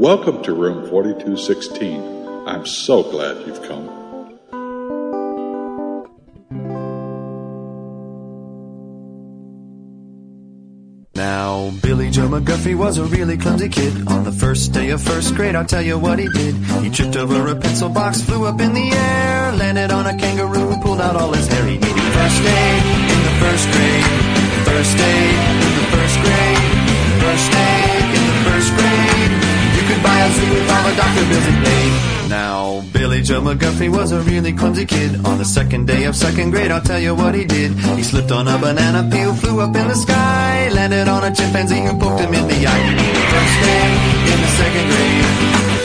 Welcome to room 4216. I'm so glad you've come. Now, Billy Joe McGuffey was a really clumsy kid. On the first day of first grade, I'll tell you what he did. He tripped over a pencil box, flew up in the air, landed on a kangaroo, pulled out all his hair. He needed first aid in the first grade. First aid Joe McGuffey was a really clumsy kid. On the second day of second grade, I'll tell you what he did. He slipped on a banana peel, flew up in the sky, landed on a chimpanzee who poked him in the eye. First aid in the second grade.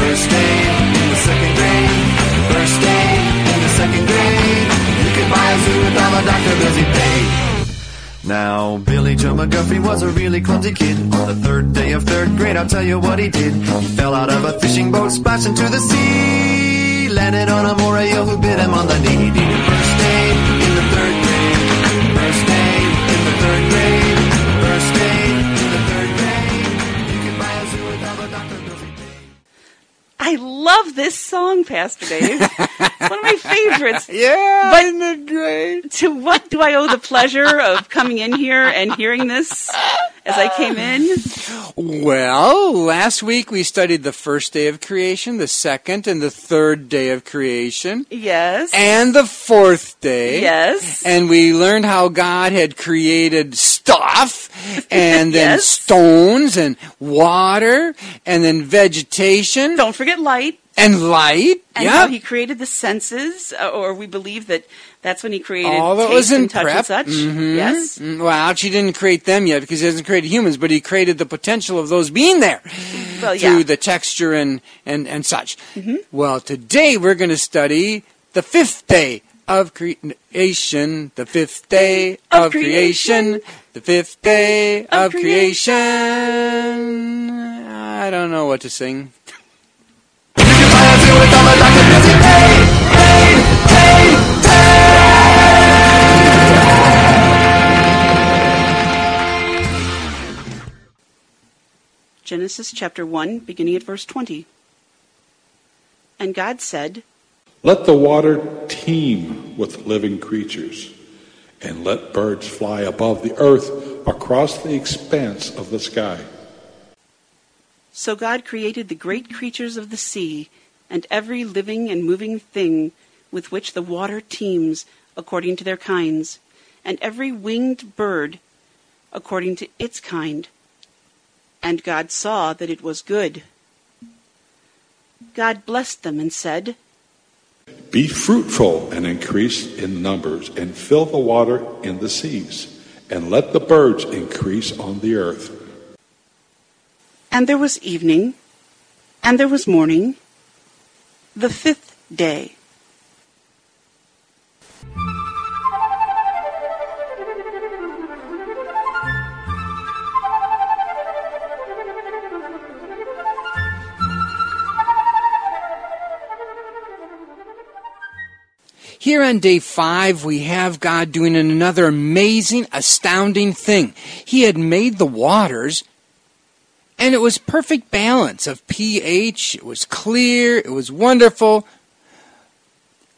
First aid in the second grade. First aid in the second grade. You could buy a zoo with all the doctor bills he paid. Now, Billy Joe McGuffey was a really clumsy kid. On the third day of third grade, I'll tell you what he did. He fell out of a fishing boat, splashed into the sea. Landed on a moray who bit him on the knee. Love this song, Pastor Dave. it's one of my favorites. Yeah, But- isn't it great? To what do I owe the pleasure of coming in here and hearing this as I came in? Well, last week we studied the first day of creation, the second and the third day of creation, Yes. and the fourth day. yes. And we learned how God had created stuff, and then Yes. stones, and water, and then vegetation, Don't forget light and light. and Yep. he created the senses, uh, or we believe that that's when he created All that was in and touch prep. and such. Mhm. Yes. Mm, Well, actually, he didn't create them yet because he hasn't created humans, but he created the potential of those being there Well, through yeah. the texture and, and, and such. Well, today we're going to study the fifth day of creation, the fifth day Of of, creation. creation. the fifth day Of of, creation. I don't know what to sing. Genesis chapter 1, beginning at verse 20. And God said, Let the water teem with living creatures, and let birds fly above the earth across the expanse of the sky. So God created the great creatures of the sea, and every living and moving thing with which the water teems according to their kinds, and every winged bird according to its kind. And God saw that it was good. God blessed them and said, Be fruitful and increase in numbers, and fill the water in the seas, and let the birds increase on the earth. And there was evening, and there was morning, the fifth day. Here on day five, we have God doing another amazing, astounding thing. He had made the waters, and it was perfect balance of pH. It was clear. It was wonderful.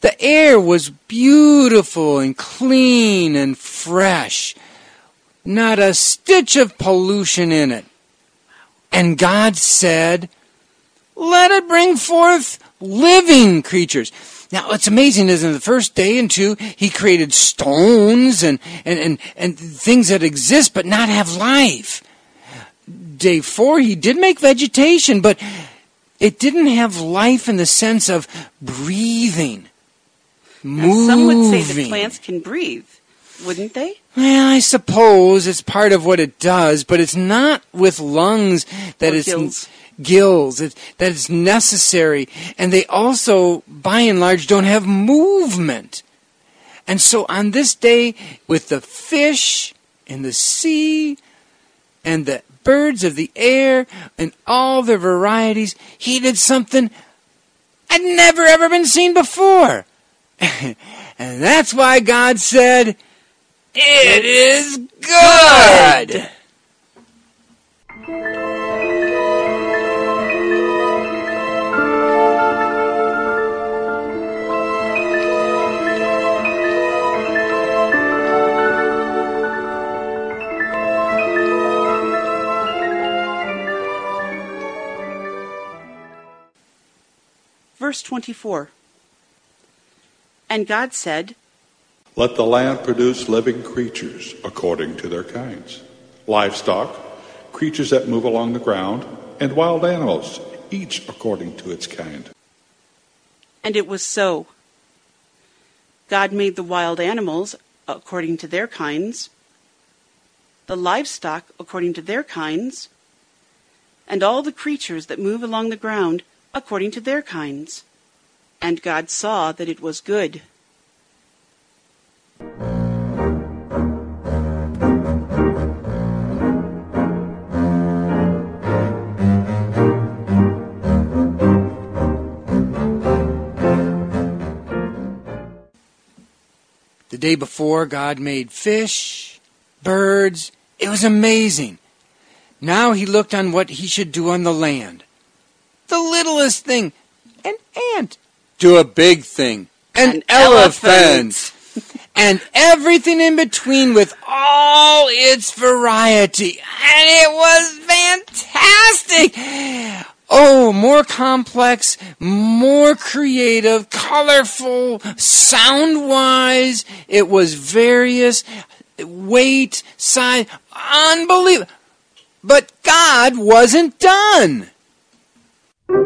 The air was beautiful and clean and fresh. Not a stitch of pollution in it. And God said, let it bring forth living creatures. Now, what's amazing is in the first day and two, he created stones and, and, and, and things that exist but not have life. Day four, he did make vegetation, but it didn't have life in the sense of breathing, Now, moving. some would say that plants can breathe, wouldn't they? Well, I suppose it's part of what it does, but it's not with lungs that Or it's gills. gills it, that it's necessary, and they also, by and large, don't have movement. And so, on this day, with the fish in the sea and the birds of the air and all their varieties, he did something I'd never ever been seen before. and that's why God said, It is good. Verse 24 And God said, Let the land produce living creatures according to their kinds, livestock, creatures that move along the ground, and wild animals, each according to its kind. And it was so. God made the wild animals according to their kinds, the livestock according to their kinds, and all the creatures that move along the ground according to their kinds. And God saw that it was good. The day before, God made fish, birds. It was amazing. Now he looked on what he should do on the land. The littlest thing, an ant, to a big thing, an, An elephant. and everything in between with all its variety. And it was fantastic! Oh, more complex, more creative, colorful, sound wise. It was various, weight, size, unbelievable. But God wasn't done. And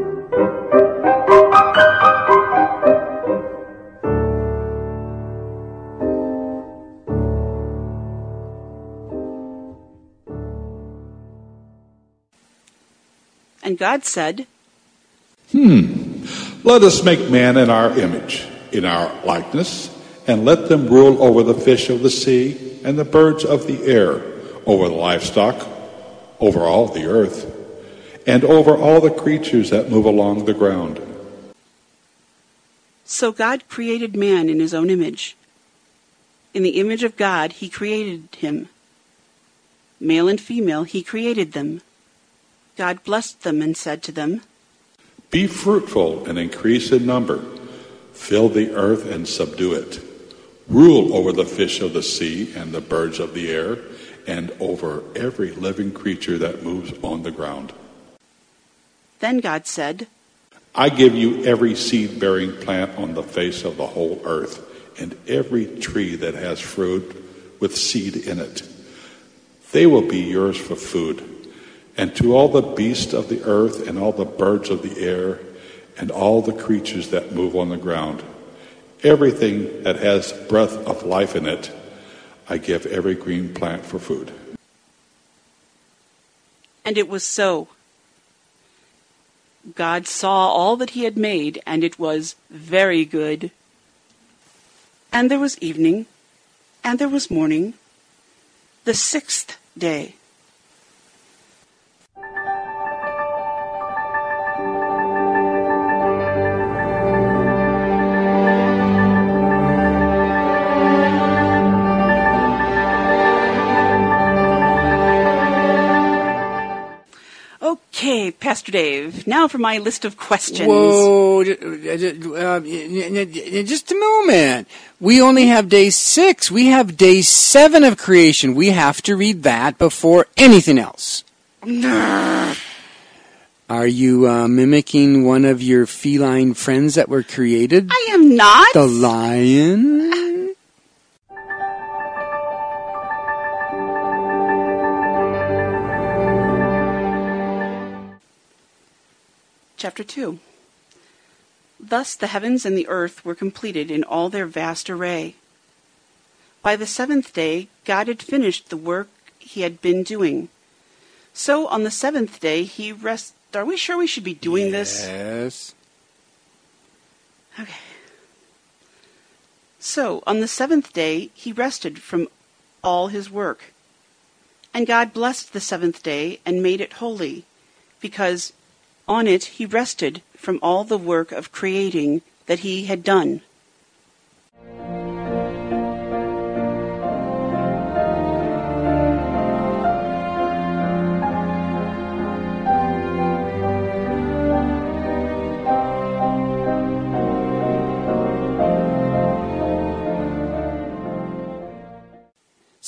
God said, Hmm, Let us make man in our image, in our likeness, and let them rule over the fish of the sea and the birds of the air, over the livestock, over all the earth, and over all the creatures that move along the ground. So God created man in his own image. In the image of God, he created him. Male and female, he created them. God blessed them and said to them, Be fruitful and increase in number. Fill the earth and subdue it. Rule over the fish of the sea and the birds of the air, and over every living creature that moves on the ground. Then God said, I give you every seed bearing plant on the face of the whole earth, and every tree that has fruit with seed in it. They will be yours for food. And to all the beasts of the earth, and all the birds of the air, and all the creatures that move on the ground, everything that has breath of life in it, I give every green plant for food. And it was so. God saw all that he had made, and it was very good. And there was evening, and there was morning, the sixth day. Okay, Pastor Dave, now for my list of questions. Whoa, uh, y- just a moment. We only have day six. We have day seven of creation. We have to read that before anything else. Are you uh, mimicking one of your feline friends that were created? I am not. The lion? Chapter 2 Thus the heavens and the earth were completed in all their vast array. By the seventh day, God had finished the work he had been doing. So on the seventh day, he rest. Are we sure we should be doing this? Yes. Okay. So on the seventh day, he rested from all his work. And God blessed the seventh day and made it holy, because on it he rested from all the work of creating that he had done.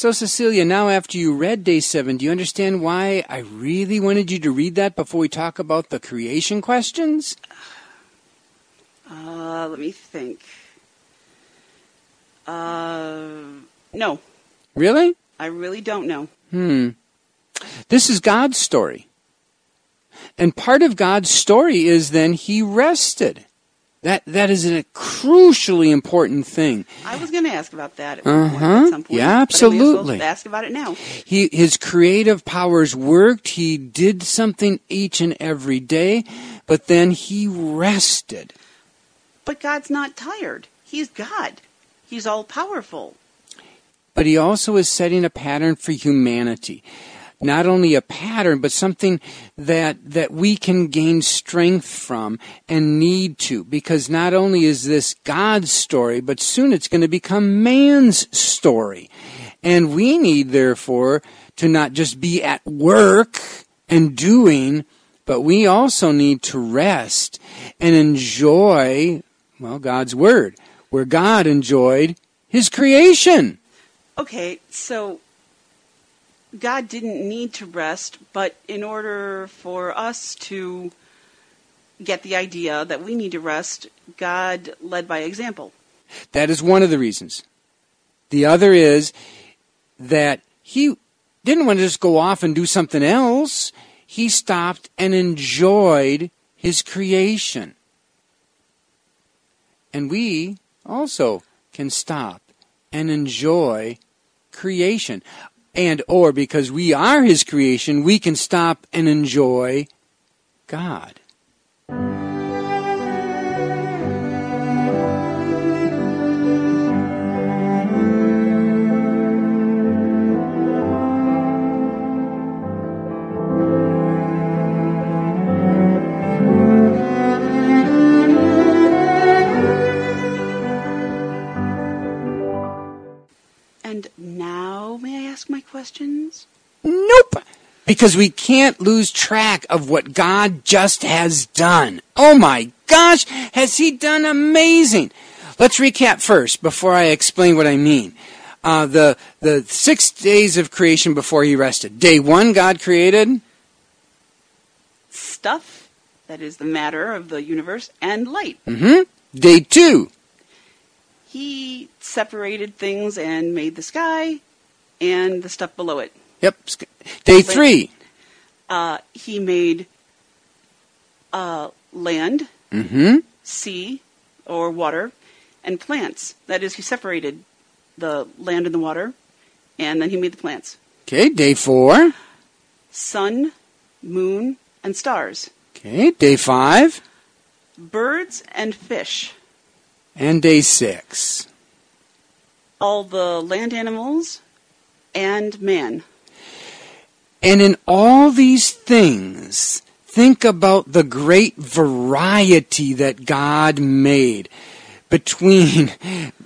So, Cecilia, now after you read day seven, do you understand why I really wanted you to read that before we talk about the creation questions? Uh, let me think. Uh, no, Really? I really don't know. Hmm. This is God's story. And part of God's story is then he rested. That that is a crucially important thing. I was going to ask about that at, Uh-huh. at some point. Yeah, but I may as well absolutely. ask about it now. He his creative powers worked. He did something each and every day, but then he rested. But God's not tired. He's God. He's all powerful. But he also is setting a pattern for humanity. Not only a pattern, but something that, that we can gain strength from and need to. Because not only is this God's story, but soon it's going to become man's story. And we need, therefore, to not just be at work and doing, but we also need to rest and enjoy, well, God's Word, where God enjoyed His creation. Okay, so God didn't need to rest, but in order for us to get the idea that we need to rest, God led by example. That is one of the reasons. The other is that he didn't want to just go off and do something else. He stopped and enjoyed his creation. And we also can stop and enjoy creation. And or because we are his creation, we can stop and enjoy God. Because we can't lose track of what God just has done. Oh my gosh, has He done amazing? Let's recap first before I explain what I mean. Uh, the the six days of creation before He rested. Day one, God created. Stuff, that is the matter of the universe, and light. hmm Day two, He separated things and made the sky and the stuff below it. Yep. Day three, Uh, he made uh, land, hmm sea, or water, and plants. That is, he separated the land and the water, and then he made the plants. Okay. Day four, Sun, moon, and stars. okay. Day five, Birds and fish. and day six. All the land animals and man. And in all these things, think about the great variety that God made between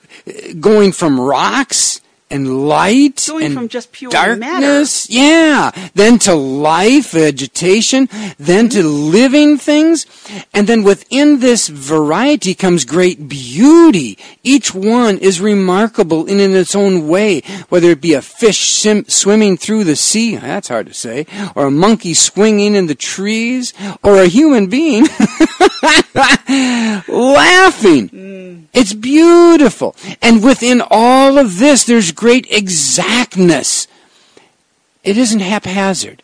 going from rocks and light Going and from just pure darkness, yeah, then to life, vegetation, then to mm-hmm. living things, and then within this variety comes great beauty. Each one is remarkable in, in its own way, whether it be a fish sim- swimming through the sea, that's hard to say, or a monkey swinging in the trees, or a human being laughing. It's beautiful. And within all of this, there's great exactness. It isn't haphazard.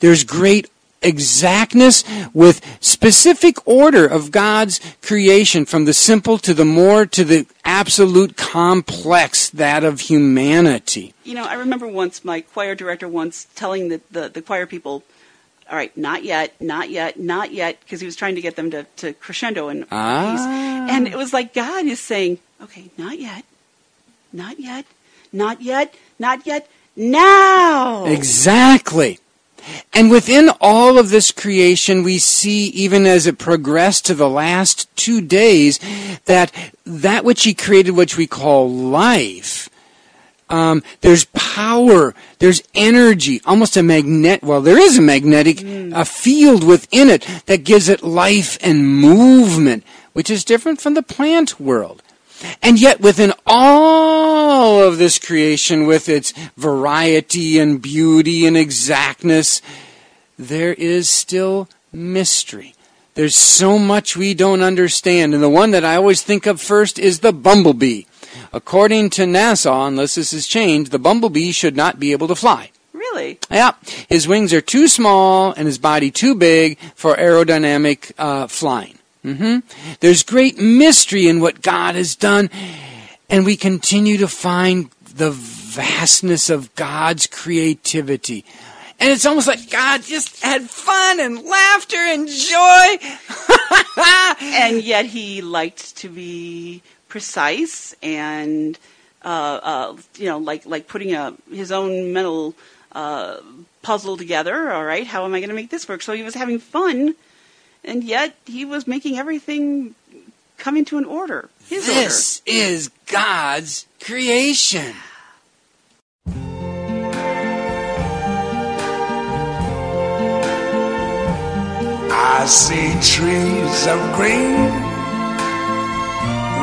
There's great exactness with specific order of God's creation from the simple to the more to the absolute complex, that of humanity. You know, I remember once my choir director once telling the, the, the choir people, all right, not yet, not yet, not yet, because he was trying to get them to, to crescendo and Ah. And it was like God is saying, okay, not yet, not yet, not yet, not yet, now. Exactly. And within all of this creation, we see, even as it progressed to the last two days, that that which he created, which we call life, um, there's power, there's energy, almost a magnet. Well, there is a magnetic a field within it that gives it life and movement, which is different from the plant world. And yet, within all of this creation, with its variety and beauty and exactness, there is still mystery. There's so much we don't understand, and the one that I always think of first is the bumblebee. According to NASA, unless this is changed, the bumblebee should not be able to fly. Really? Yeah, his wings are too small and his body too big for aerodynamic uh, flying. hmm There's great mystery in what God has done, and we continue to find the vastness of God's creativity. And it's almost like God just had fun and laughter and joy. and yet he liked to be precise and uh, uh, you know like like putting a his own mental uh, puzzle together all right how am i going to make this work? So he was having fun and yet he was making everything come into an order his this is God's creation. I see trees of green,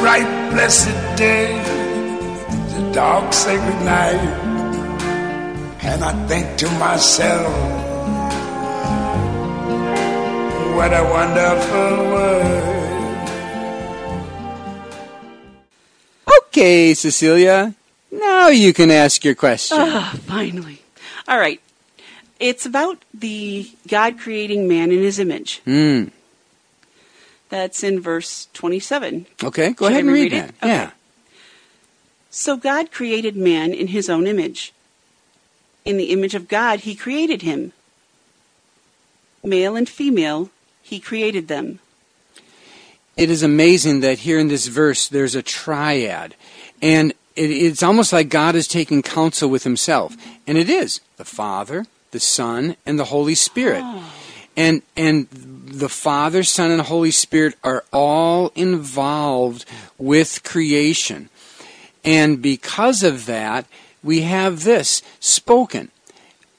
bright blessed day, the dark sacred night, and I think to myself, what a wonderful world. Okay, Cecilia, now you can ask your question. Ah, finally all right it's about the god creating man in his image Hmm. That's in verse 27 Okay, go Should ahead and read reread that. it? Okay. Yeah. So God created man in his own image. In the image of God, he created him. Male and female, he created them. It is amazing that here in this verse there's a triad. And it, it's almost like God is taking counsel with himself. And it is the Father, the Son, and the Holy Spirit. Ah. And and the Father, Son, and Holy Spirit are all involved with creation. And because of that, we have this spoken.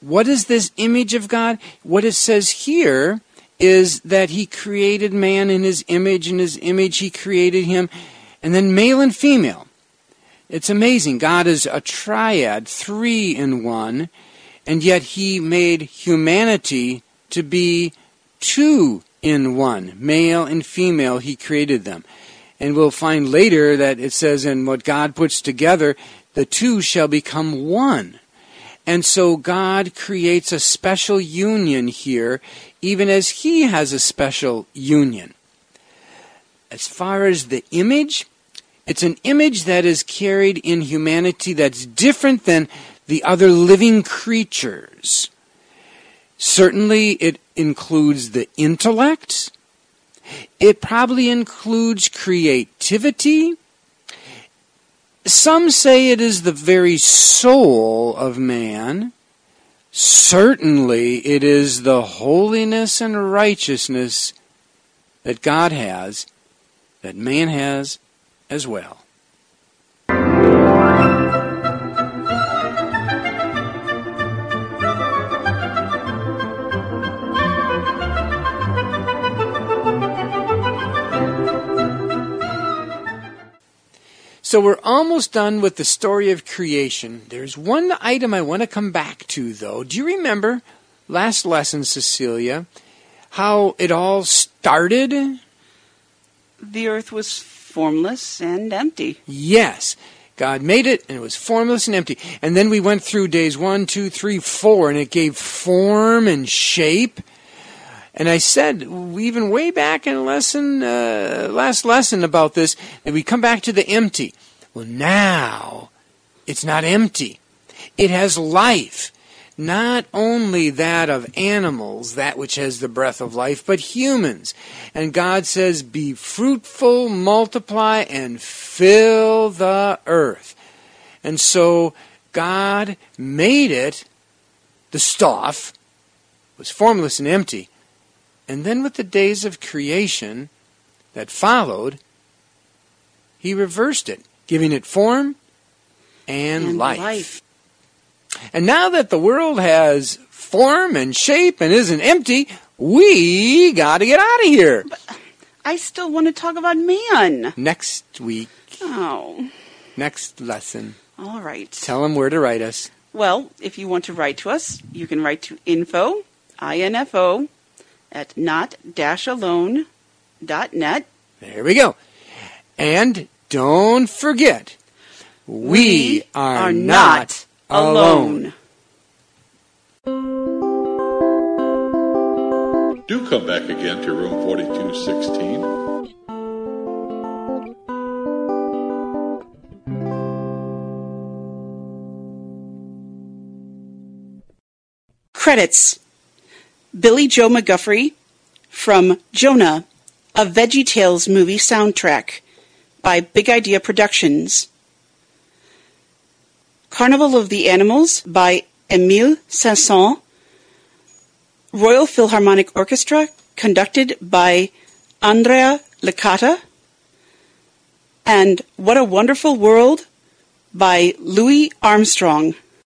What is this image of God? What it says here is that he created man in his image, in his image he created him, and then male and female. It's amazing. God is a triad, three in one, and yet he made humanity to be two in one. Male and female, he created them. And we'll find later that it says, in what God puts together, the two shall become one. And so God creates a special union here, even as He has a special union. As far as the image, it's an image that is carried in humanity that's different than the other living creatures. Certainly, it includes the intellect. It probably includes creativity. Some say it is the very soul of man. Certainly, it is the holiness and righteousness that God has, that man has as well. So we're almost done with the story of creation. There's one item I want to come back to, though. Do you remember last lesson, Cecilia, how it all started? The earth was formless and empty. Yes. God made it, and it was formless and empty. And then we went through days one, two, three, four, and it gave form and shape. And I said, even way back in lesson, uh, last lesson about this, that we come back to the empty. Well, now it's not empty. It has life. Not only that of animals, that which has the breath of life, but humans. And God says, be fruitful, multiply, and fill the earth. And so God made it, the stuff was formless and empty, And then with the days of creation that followed, he reversed it, giving it form and, And life. life. And now that the world has form and shape and isn't empty, we got to get out of here. I still want to talk about man. Next week, Oh, next lesson. all right. Tell them where to write us. Well, if you want to write to us, you can write to info, I-N-F-O, at not-alone.net. There we go. And don't forget, we, are, not alone. Do come back again to room 4216. Credits Billy Joe McGuffrey from Jonah, a Veggie Tales movie soundtrack by Big Idea Productions. Carnival of the Animals by Camille Saint-Saëns. Royal Philharmonic Orchestra conducted by Andrea Licata. And What a Wonderful World by Louis Armstrong.